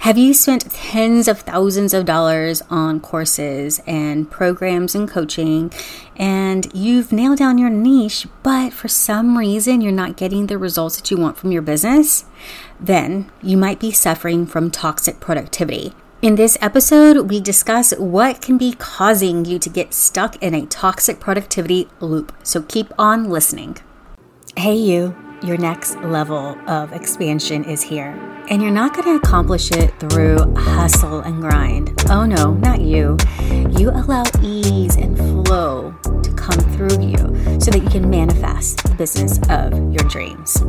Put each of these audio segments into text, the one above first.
Have you spent tens of thousands of dollars on courses and programs and coaching, and you've nailed down your niche, but for some reason you're not getting the results that you want from your business? Then you might be suffering from toxic productivity. In this episode, we discuss what can be causing you to get stuck in a toxic productivity loop. So keep on listening. Hey, you, your next level of expansion is here. And you're not going to accomplish it through hustle and grind. Oh no, not you. You allow ease and flow to come through you so that you can manifest the business of your dreams.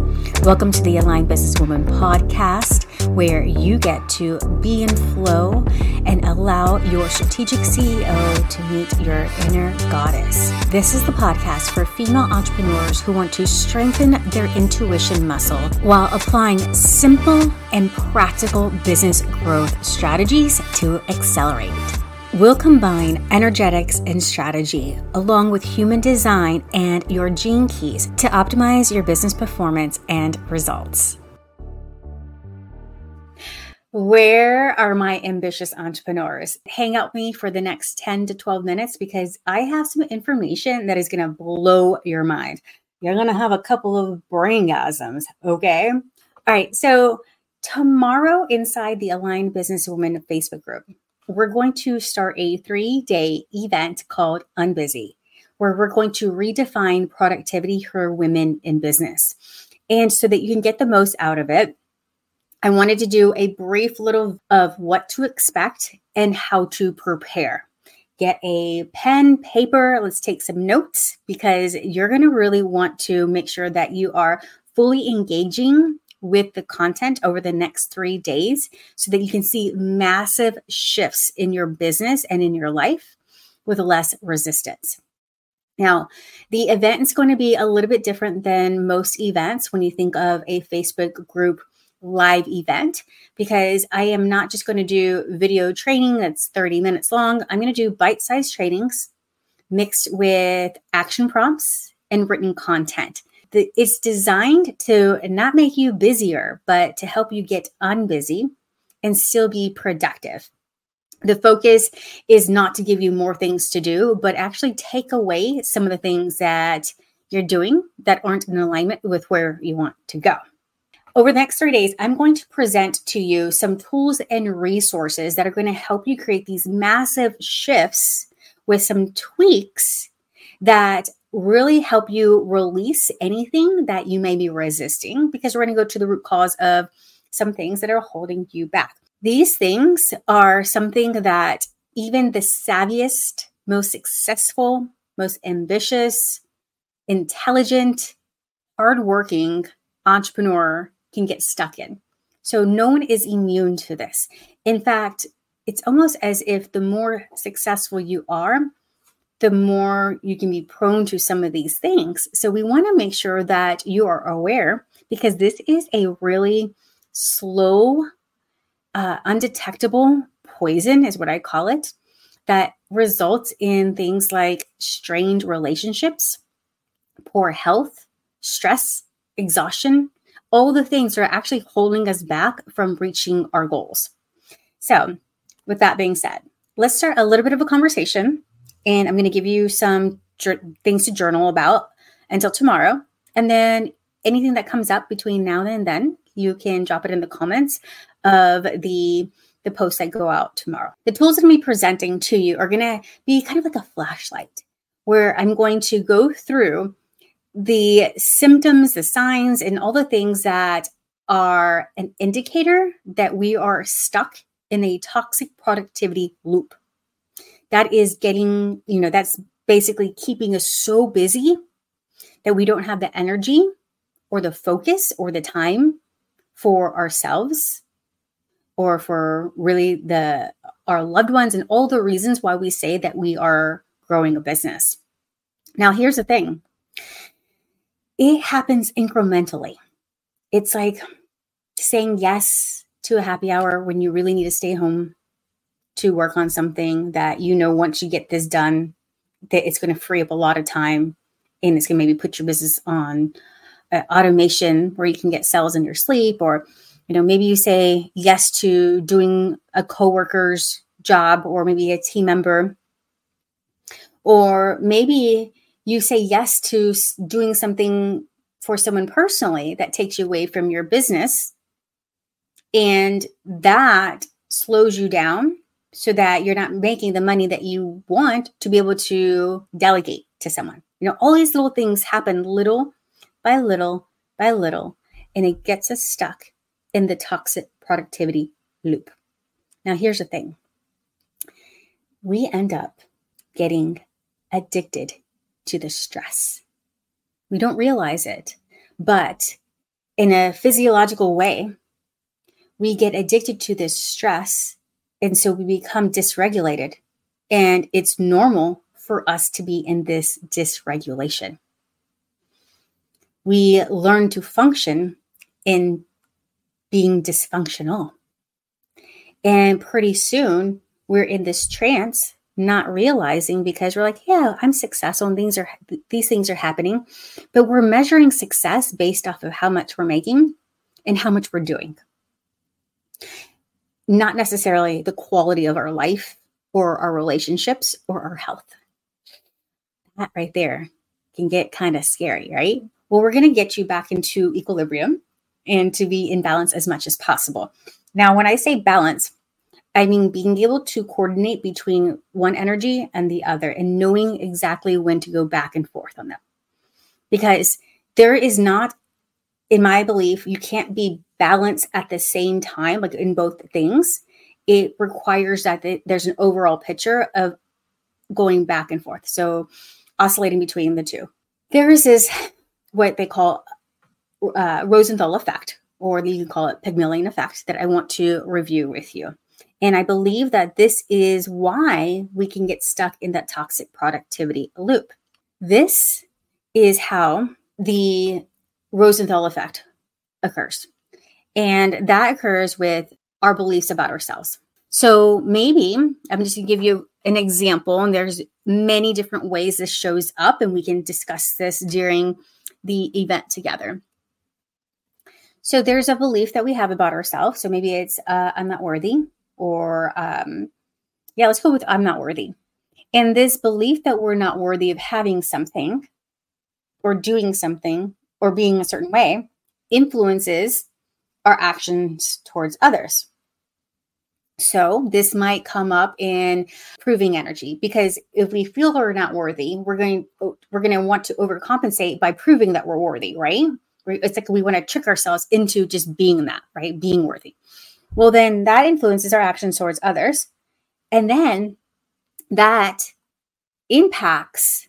Welcome to the Aligned Businesswoman podcast, where you get to be in flow and allow your strategic CEO to meet your inner goddess. This is the podcast for female entrepreneurs who want to strengthen their intuition muscle while applying simple and practical business growth strategies to accelerate. We'll combine energetics and strategy along with human design and your gene keys to optimize your business performance and results. Where are my ambitious entrepreneurs? Hang out with me for the next 10 to 12 minutes because I have some information that is going to blow your mind. You're going to have a couple of braingasms, okay? All right, so tomorrow inside the Aligned Businesswoman Facebook group, we're going to start a three day event called Unbusy, where we're going to redefine productivity for women in business. And so that you can get the most out of it, I wanted to do a brief little of what to expect and how to prepare. Get a pen, paper, let's take some notes because you're going to really want to make sure that you are fully engaging with the content over the next three days so that you can see massive shifts in your business and in your life with less resistance. Now, the event is going to be a little bit different than most events when you think of a Facebook group live event because I am not just going to do video training that's 30 minutes long. I'm going to do bite sized trainings mixed with action prompts and written content. It's designed to not make you busier, but to help you get unbusy and still be productive. The focus is not to give you more things to do, but actually take away some of the things that you're doing that aren't in alignment with where you want to go. Over the next three days, I'm going to present to you some tools and resources that are going to help you create these massive shifts with some tweaks that really help you release anything that you may be resisting because we're going to go to the root cause of some things that are holding you back. These things are something that even the savviest, most successful, most ambitious, intelligent, hardworking entrepreneur can get stuck in. So no one is immune to this. In fact, it's almost as if the more successful you are, the more you can be prone to some of these things. So we want to make sure that you are aware because this is a really slow, uh, undetectable poison, is what I call it, that results in things like strained relationships, poor health, stress, exhaustion, all the things that are actually holding us back from reaching our goals. So, with that being said, let's start a little bit of a conversation. And I'm going to give you some things to journal about until tomorrow. And then anything that comes up between now and then, you can drop it in the comments of the the posts that go out tomorrow. The tools I'm going to be presenting to you are going to be kind of like a flashlight where I'm going to go through the symptoms, the signs, and all the things that are an indicator that we are stuck in a toxic productivity loop. That is getting, you know, that's basically keeping us so busy that we don't have the energy or the focus or the time for ourselves or for really the our loved ones and all the reasons why we say that we are growing a business. Now here's the thing it happens incrementally. It's like saying yes to a happy hour when you really need to stay home to work on something that you know once you get this done that it's going to free up a lot of time and it's going to maybe put your business on uh, automation where you can get sales in your sleep or You know, maybe you say yes to doing a coworker's job or maybe a team member. Or maybe you say yes to doing something for someone personally that takes you away from your business. And that slows you down so that you're not making the money that you want to be able to delegate to someone. You know, all these little things happen little by little by little, and it gets us stuck in the toxic productivity loop. Now, here's the thing we end up getting addicted to the stress. We don't realize it, but in a physiological way, we get addicted to this stress. And so we become dysregulated. And it's normal for us to be in this dysregulation. We learn to function in being dysfunctional. And pretty soon we're in this trance not realizing because we're like, yeah, I'm successful and things are these things are happening, but we're measuring success based off of how much we're making and how much we're doing. Not necessarily the quality of our life or our relationships or our health. That right there can get kind of scary, right? Well, we're going to get you back into equilibrium and to be in balance as much as possible. Now, when I say balance, I mean, being able to coordinate between one energy and the other and knowing exactly when to go back and forth on them. Because there is not, in my belief, you can't be balanced at the same time, like in both things. It requires that there's an overall picture of going back and forth. So oscillating between the two. There is this, what they call uh, Rosenthal effect, or you can call it Pygmalion effect, that I want to review with you. And I believe that this is why we can get stuck in that toxic productivity loop. This is how the Rosenthal effect occurs. And that occurs with our beliefs about ourselves. So maybe I'm just going to give you an example, and there's many different ways this shows up, and we can discuss this during the event together. So there's a belief that we have about ourselves. So maybe it's uh, I'm not worthy or um, yeah, let's go with I'm not worthy. And this belief that we're not worthy of having something or doing something or being a certain way influences our actions towards others. So this might come up in proving energy because if we feel we're not worthy, we're going we're going to want to overcompensate by proving that we're worthy, right? It's like we want to trick ourselves into just being that, right? Being worthy. Well, then that influences our actions towards others. And then that impacts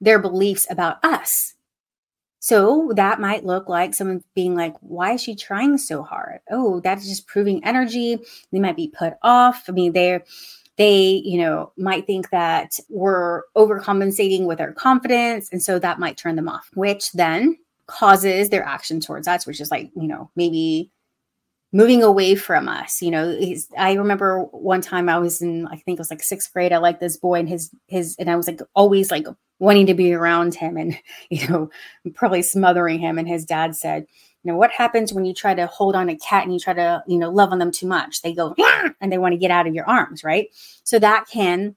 their beliefs about us. So that might look like someone being like, why is she trying so hard? Oh, that's just proving energy. They might be put off. I mean, they're they, you know, might think that we're overcompensating with our confidence. And so that might turn them off, which then causes their action towards us, which is like, you know, maybe moving away from us. You know, I remember one time I was in, I think it was like sixth grade. I liked this boy and his, his, and I was like always like wanting to be around him and, you know, probably smothering him. And his dad said, you know, what happens when you try to hold on a cat and you try to, you know, love on them too much? They go, and they want to get out of your arms, right? So that can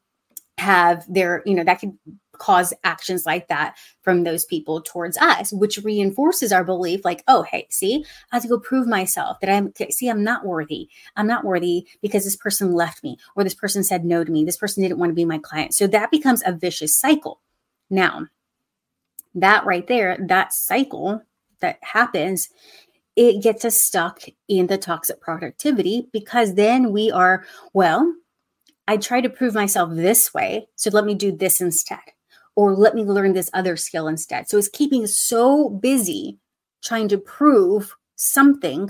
have their, you know, that could cause actions like that from those people towards us, which reinforces our belief like, oh, hey, see, I have to go prove myself that I'm, see, I'm not worthy. I'm not worthy because this person left me or this person said no to me. This person didn't want to be my client. So that becomes a vicious cycle. Now, that right there, that cycle that happens, it gets us stuck in the toxic productivity because then we are, well, I try to prove myself this way. So let me do this instead or let me learn this other skill instead. So it's keeping us so busy trying to prove something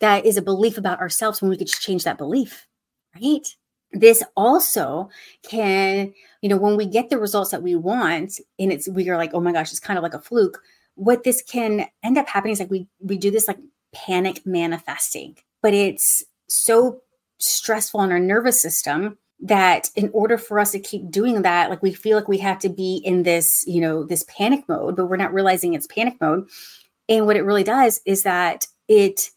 that is a belief about ourselves when we could just change that belief, right? This also can, you know, when we get the results that we want and it's we are like, oh my gosh, it's kind of like a fluke. What this can end up happening is like we we do this like panic manifesting, but it's so stressful on our nervous system that in order for us to keep doing that like we feel like we have to be in this you know this panic mode but we're not realizing it's panic mode and what it really does is that it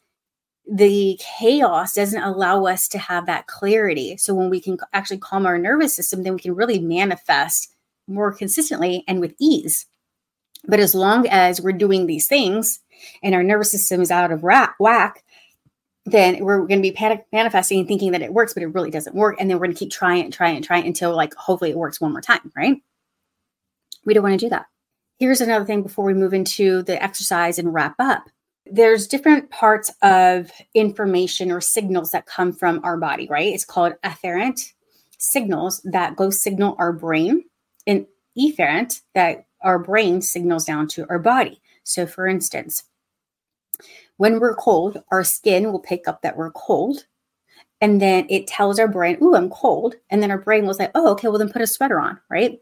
the chaos doesn't allow us to have that clarity. So when we can actually calm our nervous system, then we can really manifest more consistently and with ease. But as long as we're doing these things and our nervous system is out of whack, then we're going to be panic manifesting and thinking that it works, but it really doesn't work. And then we're going to keep trying and trying and trying until like hopefully it works one more time, right? We don't want to do that. Here's another thing before we move into the exercise and wrap up. There's different parts of information or signals that come from our body, right? It's called afferent signals that go signal our brain and efferent that our brain signals down to our body. So, for instance, when we're cold, our skin will pick up that we're cold. And then it tells our brain, Ooh, I'm cold. And then our brain will say, Oh, okay, well, then put a sweater on, right?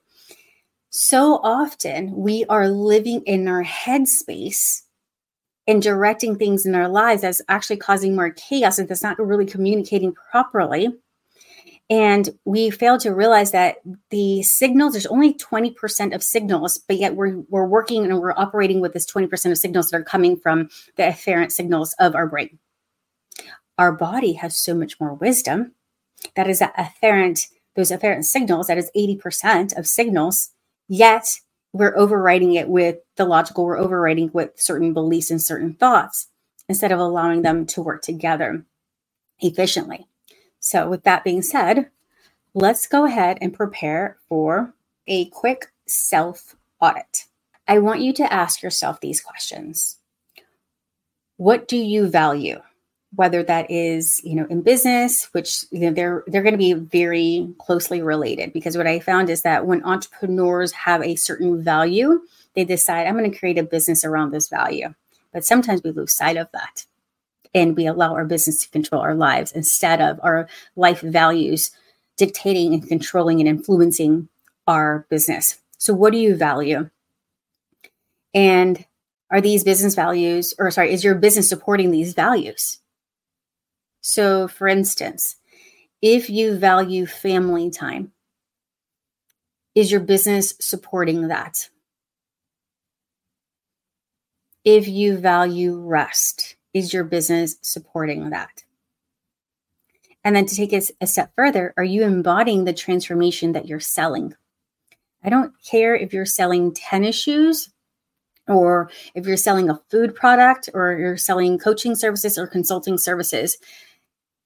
So often we are living in our headspace and directing things in our lives that's actually causing more chaos and that's not really communicating properly and we fail to realize that the signals, there's only 20% of signals, but yet we're, we're working and we're operating with this 20% of signals that are coming from the afferent signals of our brain. Our body has so much more wisdom. That is that afferent, those afferent signals, that is 80% of signals, yet we're overriding it with the logical, we're overriding with certain beliefs and certain thoughts instead of allowing them to work together efficiently. So, with that being said, let's go ahead and prepare for a quick self audit. I want you to ask yourself these questions What do you value? Whether that is, you know, in business, which you know they're they're going to be very closely related because what I found is that when entrepreneurs have a certain value, they decide I'm going to create a business around this value. But sometimes we lose sight of that and we allow our business to control our lives instead of our life values dictating and controlling and influencing our business. So, what do you value? And are these business values, or sorry, is your business supporting these values? So, for instance, if you value family time, is your business supporting that? If you value rest, is your business supporting that? And then to take it a step further, are you embodying the transformation that you're selling? I don't care if you're selling tennis shoes or if you're selling a food product or you're selling coaching services or consulting services.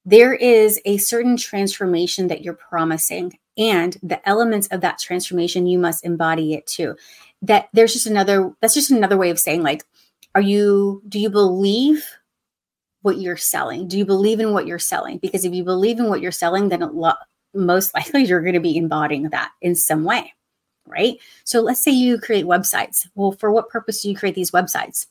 There is a certain transformation that you're promising, and the elements of that transformation, you must embody it too. That there's just another, that's just another way of saying, like, are you do you believe what you're selling? Do you believe in what you're selling? Because if you believe in what you're selling then lo- most likely you're going to be embodying that in some way right? So let's say you create websites. Well for what purpose do you create these websites?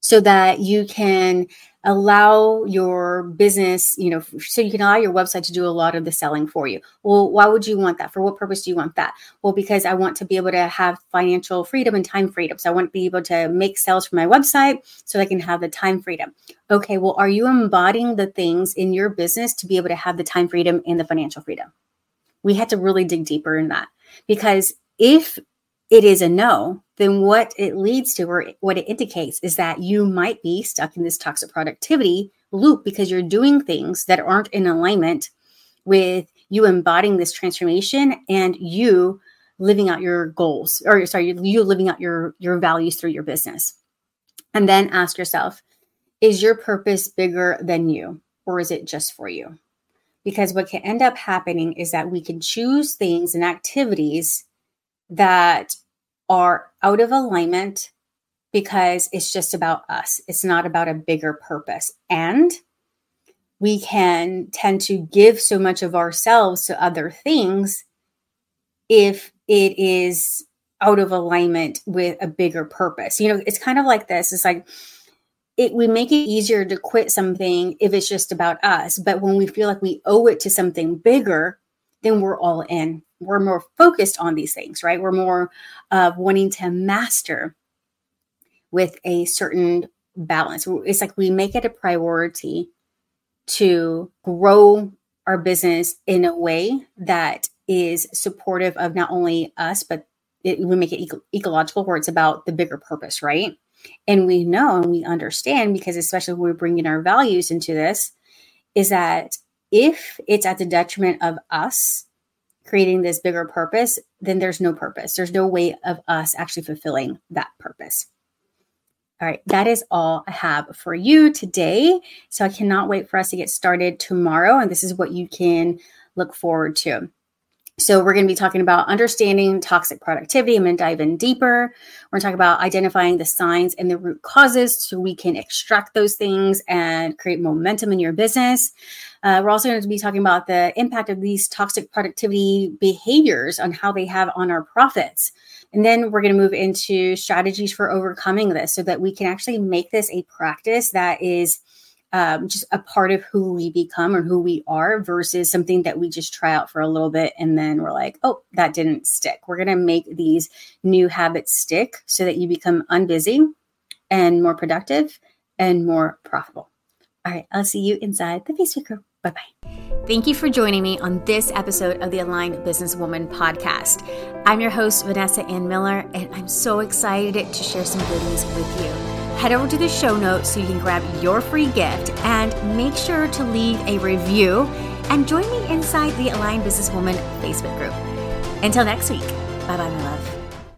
So that you can allow your business, you know, so you can allow your website to do a lot of the selling for you. Well, why would you want that? For what purpose do you want that? Well, because I want to be able to have financial freedom and time freedom. So I want to be able to make sales for my website so I can have the time freedom. Okay, well, are you embodying the things in your business to be able to have the time freedom and the financial freedom? We had to really dig deeper in that because if it is a no, then what it leads to or what it indicates is that you might be stuck in this toxic productivity loop because you're doing things that aren't in alignment with you embodying this transformation and you living out your goals or sorry you living out your your values through your business. And then ask yourself is your purpose bigger than you or is it just for you? Because what can end up happening is that we can choose things and activities that are out of alignment because it's just about us. It's not about a bigger purpose. And we can tend to give so much of ourselves to other things if it is out of alignment with a bigger purpose. You know, it's kind of like this. It's like it we make it easier to quit something if it's just about us, but when we feel like we owe it to something bigger, then we're all in. We're more focused on these things, right? We're more uh, wanting to master with a certain balance. It's like we make it a priority to grow our business in a way that is supportive of not only us, but it, we make it eco- ecological, where it's about the bigger purpose, right? And we know and we understand because, especially when we're bringing our values into this, is that if it's at the detriment of us creating this bigger purpose, then there's no purpose. There's no way of us actually fulfilling that purpose. All right, that is all I have for you today. So I cannot wait for us to get started tomorrow. And this is what you can look forward to. So, we're going to be talking about understanding toxic productivity. I'm going to dive in deeper. We're going to talk about identifying the signs and the root causes so we can extract those things and create momentum in your business. Uh, we're also going to be talking about the impact of these toxic productivity behaviors on how they have on our profits. And then we're going to move into strategies for overcoming this so that we can actually make this a practice that is um, just a part of who we become or who we are versus something that we just try out for a little bit and then we're like, oh, that didn't stick. We're going to make these new habits stick so that you become unbusy and more productive and more profitable. All right, I'll see you inside the Facebook group. Bye bye. Thank you for joining me on this episode of the Aligned Businesswoman podcast. I'm your host, Vanessa Ann Miller, and I'm so excited to share some goodies with you head over to the show notes so you can grab your free gift and make sure to leave a review and join me inside the Aligned Businesswoman Facebook group. Until next week, bye bye, my love.